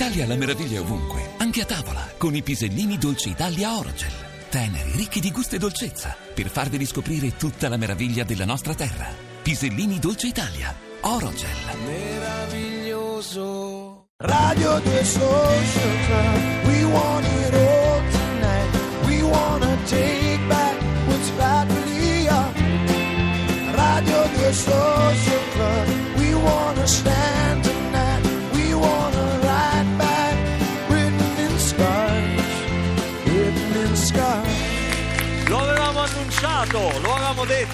Italia la meraviglia è ovunque, anche a tavola, con i pisellini Dolce Italia Orogel. Teneri, ricchi di gusto e dolcezza, per farvi riscoprire tutta la meraviglia della nostra terra. Pisellini Dolce Italia Orogel. meraviglioso. Radio 2 Social Club, we want it all tonight. We wanna take back what's rightfully ours. Radio 2 Social Club, we wanna stand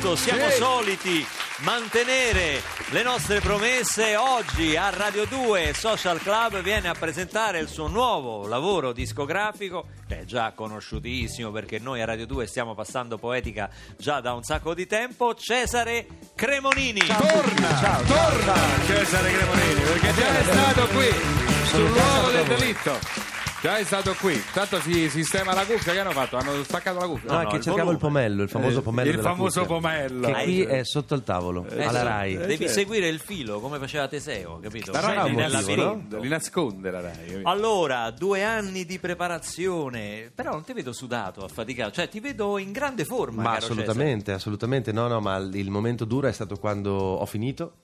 avevamo detto, siamo Sì. soliti mantenere le nostre promesse. Oggi a Radio 2 Social Club viene a presentare il suo nuovo lavoro discografico, che è già conosciutissimo perché noi a Radio 2 stiamo passando poetica già da un sacco di tempo. Cesare Cremonini. Torna, torna Cesare Cremonini perché già è stato qui sul luogo del delitto. Già è stato qui. Tanto si sistema la cuffia. Che hanno fatto? Hanno staccato la cuffia? No, no, è che il cercavo il volume. pomello, il famoso Eh, pomello il della famoso cuffia, pomello. Che Hai- qui è sotto il tavolo, Eh, alla Rai. Devi certo. seguire il filo come faceva Teseo, capito? Scendi un nel motivo, labirinto. no? Li nasconde la Rai. capito? Allora, due anni di preparazione, però non ti vedo sudato, affaticato, cioè ti vedo in grande forma. Ma caro assolutamente, assolutamente no, no, ma il il momento duro è stato quando ho finito.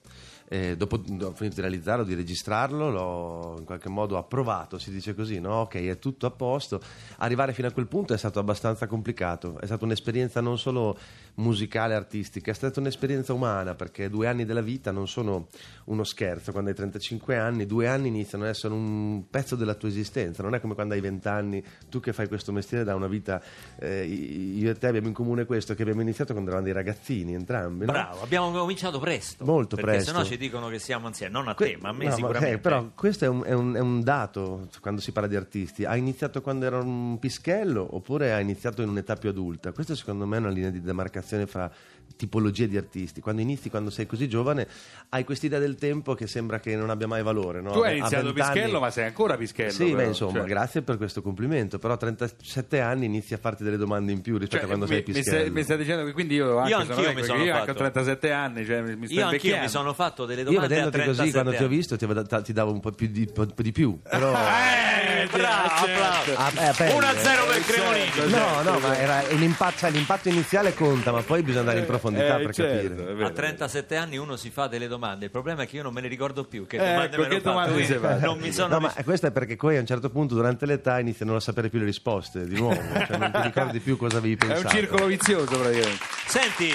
Eh, dopo ho finito di realizzarlo, di registrarlo, l'ho in qualche modo approvato, si dice così, no? Ok, è tutto a posto. Arrivare fino a quel punto è stato abbastanza complicato, è stata un'esperienza non solo musicale, artistica, è stata un'esperienza umana, perché due anni della vita non sono uno scherzo, quando hai 35 anni, due anni iniziano ad essere un pezzo della tua esistenza, non è come quando hai 20 anni, tu che fai questo mestiere da una vita, eh, io e te abbiamo in comune questo, che abbiamo iniziato quando eravamo dei ragazzini entrambi, no? Bravo, abbiamo cominciato presto. Molto presto. Ci dicono che siamo anziani, non a Que- te, ma a me no, sicuramente. eh, però questo è un, è un- è un dato quando si parla di artisti. Ha iniziato quando era un pischello oppure ha iniziato in un'età più adulta? Questa secondo me è una linea di demarcazione fra tipologie di artisti. Quando inizi, quando sei così giovane, hai quest'idea del tempo che sembra che non abbia mai valore. no? Tu hai iniziato 20 anni- pischello, ma sei ancora pischello. Sì, però, beh, insomma, cioè. grazie per questo complimento. Però a 37 anni inizi a farti delle domande in più rispetto Cioè, a quando mi, sei pischello. mi stai dicendo che quindi io anche Io sono anch'io vecchio, mi sono io anche ho fatto- 37 anni, cioè mi, mi sto Io anch'io invecchiando. mi sono fatto delle Io domande a vedendoti 37 così, quando ti ho visto, ti, ti davo un po' più di, po' di più. Però... Eh, bravo, applauso. Ah, eh, beh, 1-0 per Cremonini. No, no, ma era un impatto, cioè, l'impatto iniziale conta, ma poi bisogna andare in profondità Eh, per certo, capire. è vero. A 37 anni uno si fa delle domande, il problema è che io non me ne ricordo più. Che Eh, domande ecco, me ne che domande quindi si fa? Non mi sono No, ma questo è perché poi a un certo punto durante l'età inizi a sapere più le risposte di nuovo, cioè non ti ricordi più cosa avevi È pensato. un circolo vizioso praticamente. Senti,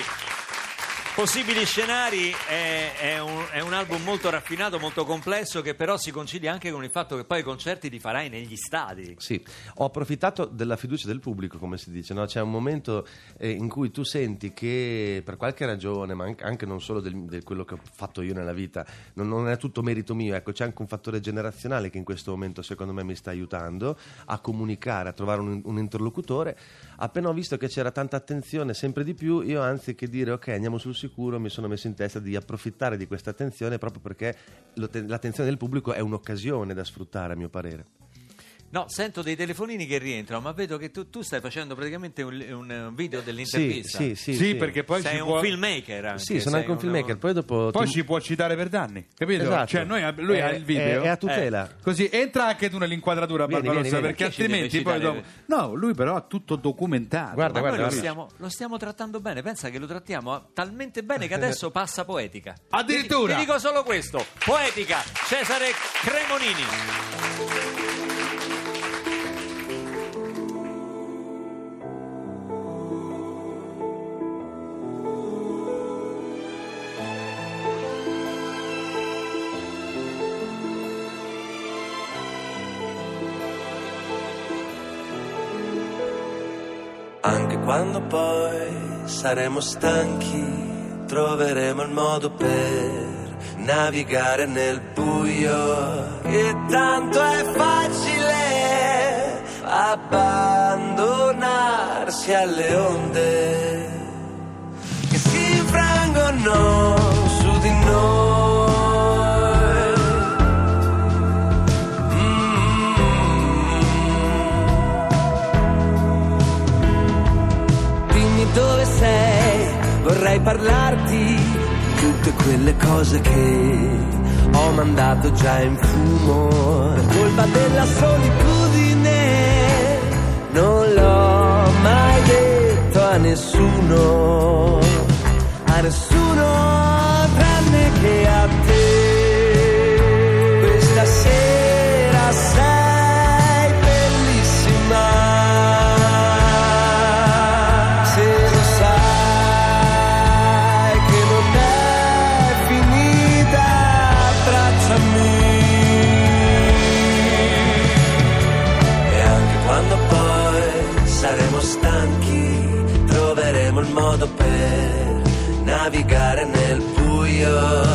Possibili scenari è, è un, è un album molto raffinato, molto complesso, che però si concilia anche con il fatto che poi i concerti li farai negli stadi. Sì, ho approfittato della fiducia del pubblico, come si dice, no? c'è un momento eh, in cui tu senti che per qualche ragione, ma anche, non solo di quello che ho fatto io nella vita, non, non è tutto merito mio, ecco, c'è anche un fattore generazionale che in questo momento secondo me mi sta aiutando a comunicare, a trovare un, un interlocutore. Appena ho visto che c'era tanta attenzione, sempre di più, io anziché dire ok andiamo sul sicuro, mi sono messo in testa di approfittare di questa attenzione proprio perché l'attenzione del pubblico è un'occasione da sfruttare a mio parere. No, sento dei telefonini che rientrano, ma vedo che tu, tu stai facendo praticamente un, un- video dell'intervista. Sì, sì, Sì, sì. perché poi sei ci un può... filmmaker anche. Sì, sono anche un filmmaker, poi dopo... Poi ti- ci può citare per danni, capito? Esatto. Cioè, noi, lui ha È- il video. È, è a tutela. Così entra anche tu nell'inquadratura Vieni, Barbarossa vieni, vieni. perché altrimenti poi dopo No, lui però ha tutto documentato. Guarda, Ma noi guarda, lo stiamo, lo stiamo trattando bene, pensa che lo trattiamo talmente bene che adesso passa poetica. Addirittura? Ti, ti dico solo questo, poetica, Cesare Cremonini. Anche quando poi saremo stanchi, troveremo il modo per navigare nel buio. Che tanto è facile abbandonarsi alle onde parlarti tutte quelle cose che ho mandato già in fumo per colpa della solitudine. Non l'ho mai detto a nessuno, a nessuno tranne che a te. Buio.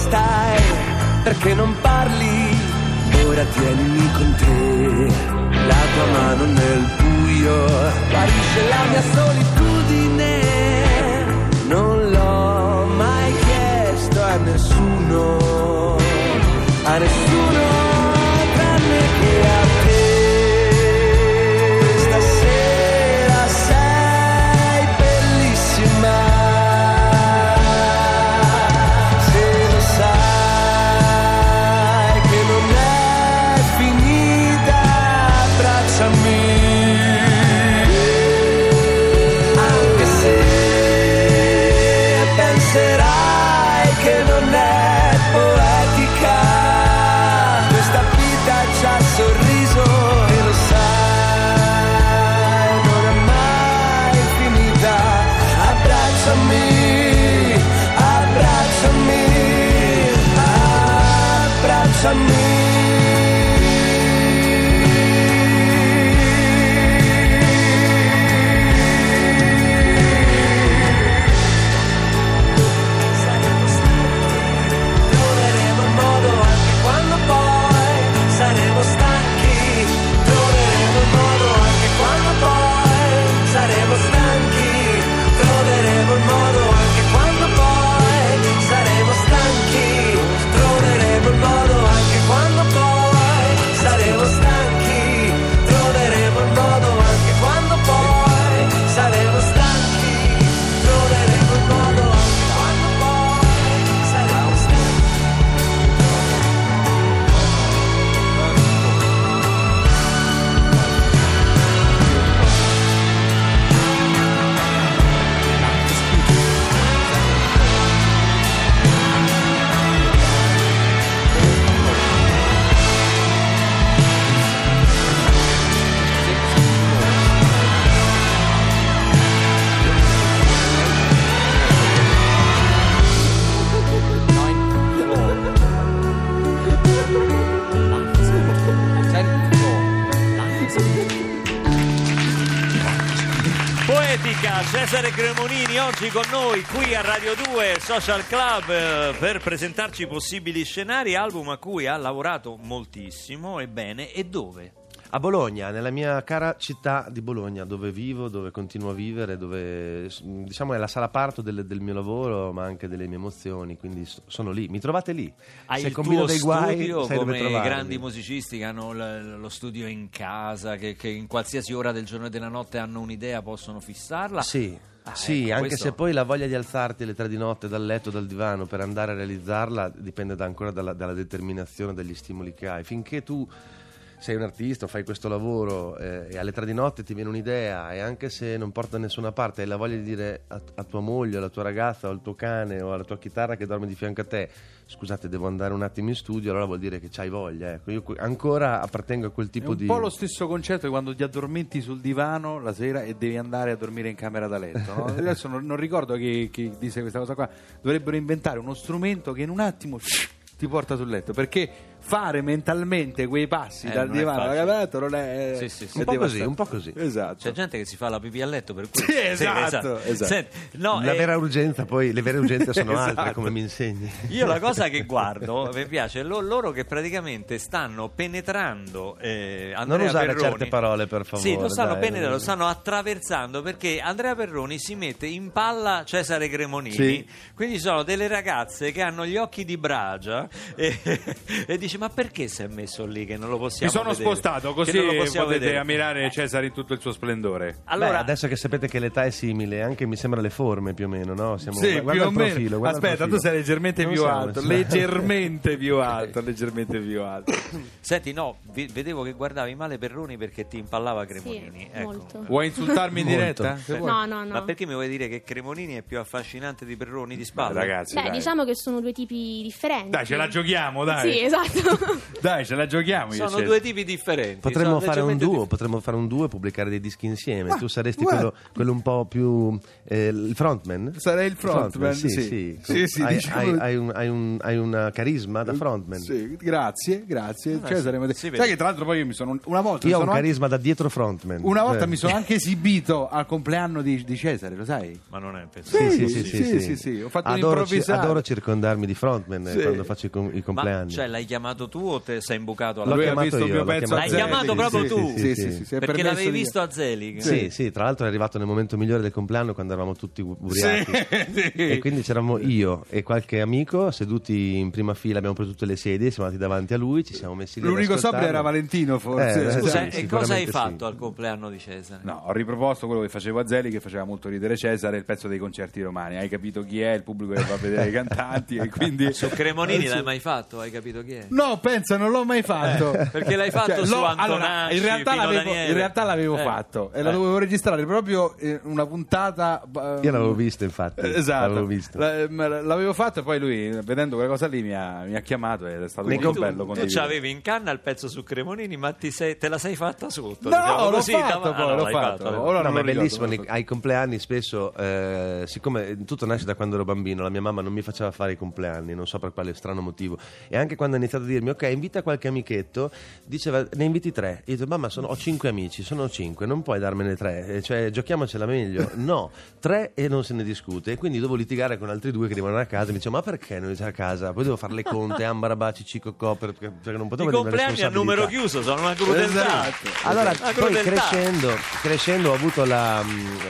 Stai, perché non parli? Ora tienimi con te, la tua mano nel buio, guarisce la mia solitudine. Non l'ho mai chiesto a nessuno, a nessuno some Cesare Cremonini oggi con noi qui a Radio 2 Social Club eh, per presentarci possibili scenari, album a cui ha lavorato moltissimo e bene e dove? A Bologna, nella mia cara città di Bologna, dove vivo, dove continuo a vivere, dove diciamo è la sala parto del, del mio lavoro, ma anche delle mie emozioni, quindi so- sono lì. Mi trovate lì. Hai Se il combino tuo dei guai, come i grandi musicisti che hanno l- lo studio in casa, che, che in qualsiasi ora del giorno e della notte hanno un'idea, possono fissarla. Sì, Ah, sì ecco, anche questo- se poi la voglia di alzarti alle tre di notte dal letto, dal divano per andare a realizzarla dipende da- ancora dalla, dalla determinazione, dagli stimoli che hai. Finché tu sei un artista, fai questo lavoro eh, e alle tre di notte ti viene un'idea e anche se non porta da nessuna parte hai la voglia di dire a, a tua moglie, alla tua ragazza o al tuo cane o alla tua chitarra che dorme di fianco a te scusate devo andare un attimo in studio allora vuol dire che c'hai voglia ecco. io ancora appartengo a quel È tipo un di po' lo stesso concetto di quando ti addormenti sul divano la sera e devi andare a dormire in camera da letto. no? Adesso non, non ricordo chi, chi disse questa cosa qua. Dovrebbero inventare uno strumento che in un attimo ti porta sul letto perché fare mentalmente quei passi Eh, dal non divano alla cavata non è, Sì, sì, sì. è Un po' così, un po' così. Esatto. C'è gente che si fa la pipì a letto per cui Sì, esatto, esatto. Senti, no, La eh, vera urgenza, poi le vere urgenze sono altre, Esatto. come mi insegni. Io la cosa che guardo, mi piace, lo- loro che praticamente stanno penetrando eh, Andrea Non usare Perroni. certe parole, per favore, Sì, lo stanno dai, penetrando, lo stanno attraversando perché Andrea Perroni si mette in palla Cesare Cremonini. Sì. Quindi ci sono delle ragazze che hanno gli occhi di bragia e, e dice "Ma perché si è messo lì che non lo Mi possiamo sono vedere?" spostato così potete vedere. ammirare Cesare in tutto il suo splendore. Allora, Beh, adesso che sapete che l'età è simile, anche mi sembra le forme più o meno, no? Siamo, Sì, guarda più o il meno. profilo, guarda il Aspetta, tu profilo. sei leggermente Non più siamo- alto, sì. leggermente più alto, leggermente più alto. senti, no, vi- vedevo che guardavi male Perroni perché ti impallava Cremonini. Sì, ecco. molto. Vuoi insultarmi in diretta? No, no, no. Ma perché mi vuoi dire che Cremonini è più affascinante di Perroni di spalla? Ragazzi, Beh, dai. diciamo che sono due tipi differenti. Dai, ce la giochiamo, dai. Sì, esatto. Dai, ce la giochiamo io Sono Cesare. due tipi differenti. Potremmo sono fare un duo, dif- potremmo fare un duo e pubblicare dei dischi insieme. tu saresti quello, quello un po' più eh, il frontman? Sarei il frontman, sì, sì. sì. Sì, sì, hai, diciamo- hai- hai un, hai un- hai una carisma da frontman. Sì, grazie, grazie. Cesare, ma- si vede. sai che tra l'altro poi io mi sono una volta Io ho un sono anche- carisma da dietro frontman. una volta Cioè- mi sono anche esibito al compleanno di, di Cesare, lo sai? Ma non è penso. Sì, Sì, sì, sì, sì, sì, sì, sì, ho fatto adoro, ci- adoro circondarmi di frontman Sì. quando faccio i, com- i Ma compleanni. cioè, l'hai chiamato tu o te sei imbucato alla Lui ha chiamato visto il io, mio l'ho pezzo chiamato L'hai Zelig. chiamato proprio tu? Sì, sì, sì, Perché l'avevi di- visto a Zelig? Sì, sì, tra l'altro è arrivato nel momento migliore del compleanno quando eravamo tutti ubriachi. Sì, sì. E quindi c'eravamo io e qualche amico seduti in prima fila, abbiamo preso tutte le sedie, siamo andati davanti a lui, ci siamo messi lì. L'unico sobrio era Valentino, forse. Eh, Esatto. Scusa, Sì, e cosa hai fatto sì. al compleanno di Cesare? No, ho riproposto quello che facevo a Zeli, che faceva molto ridere Cesare, il pezzo dei concerti romani. Hai capito chi è? Il pubblico che va a vedere i cantanti e quindi... Su Cremonini l'hai mai fatto? Hai capito chi è? No, pensa, non l'ho mai fatto. perché l'hai fatto su l'ho- Antonacci, in realtà Pino l'avevo, Daniele. in realtà l'avevo Eh. fatto e la Eh. dovevo registrare proprio in una puntata. eh, Io l'avevo visto, infatti. eh, Esatto, L'avevo visto. Ma l'avevo fatto e poi lui, vedendo quella cosa lì, mi ha, mi ha chiamato ed è stato Nei molto Tu, bello tu condividere. c'avevi in canna il pezzo su Cremonini, ma ti sei- te la sei fatta sotto? No, diciamo l'ho così, fatto poi, ah, no, l'ho fatto. allora. Ora No, ma è bellissimo, ai compleanni spesso, eh, siccome tutto nasce da quando ero bambino, la mia mamma non mi faceva fare i compleanni, non so per quale strano motivo. E anche quando ha iniziato a dirmi, ok, invita qualche amichetto, diceva, ne inviti tre. Io dico, mamma, sono- ho cinque amici, sono cinque, non puoi darmene tre, Eh, cioè giochiamocela meglio. No, tre e non se ne discute. E quindi devo litigare con altri due che rimangono a casa mi dicevo, ma perché non sei a casa? Poi devo fare le conte, ambarabaci, cicocò, perché, perché non I potevo una compleanni a numero chiuso sono una crudeltà. Esatto. Allora, Una poi crudeltà. crescendo, crescendo ho avuto la,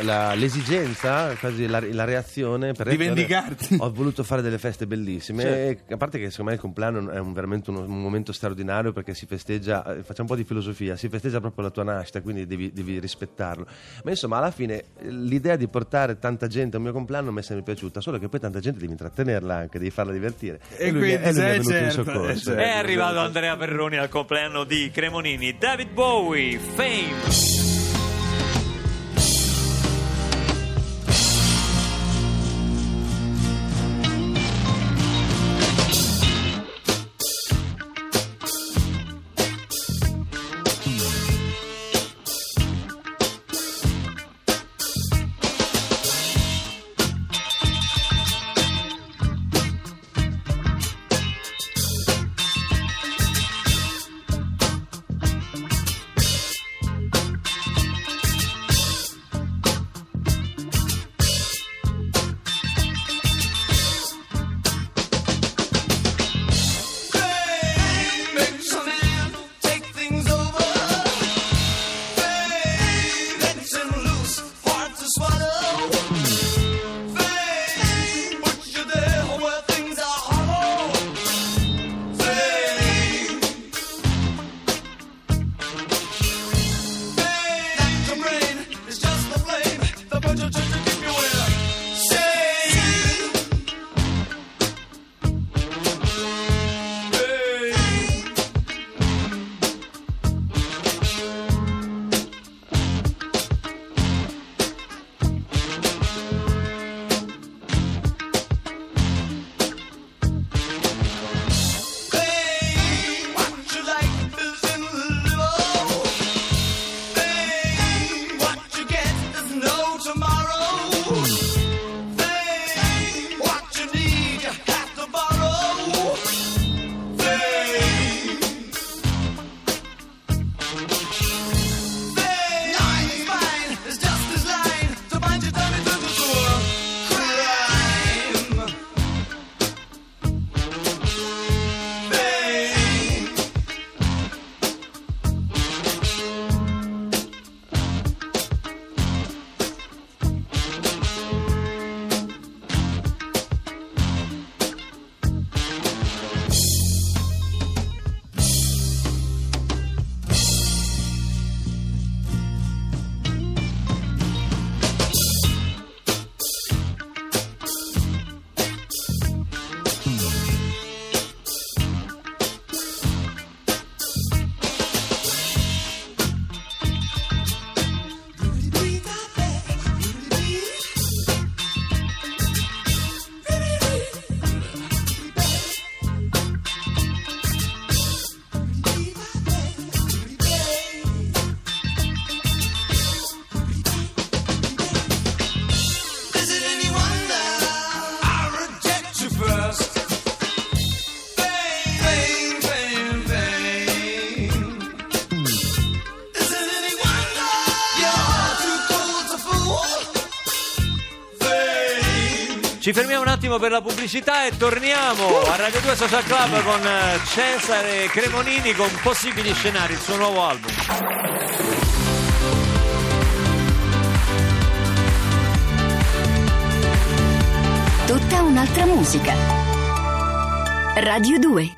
la- l'esigenza, quasi la, la reazione per Di vendicarti. Ho voluto fare delle feste bellissime. Certo. A parte che secondo me il compleanno è un- veramente uno- un momento straordinario perché si festeggia, eh, facciamo un po' di filosofia, si festeggia proprio la tua nascita, quindi devi, devi rispettarlo. Ma insomma, alla fine l'idea di portare tanta gente al mio compleanno mi è sempre piaciuta, solo che poi tanta gente devi intrattenerla anche, devi farla divertire. E lui, mi- quindi e lui è venuto in certo, soccorso. eh, certo. È arrivato Andrea Perroni al compleanno di Cremonini. David Bowie, Fame. Ci fermiamo un attimo per la pubblicità e torniamo a Radio 2 Social Club con eh, Cesare Cremonini con possibili scenari, il suo nuovo album. Tutta un'altra musica. Radio 2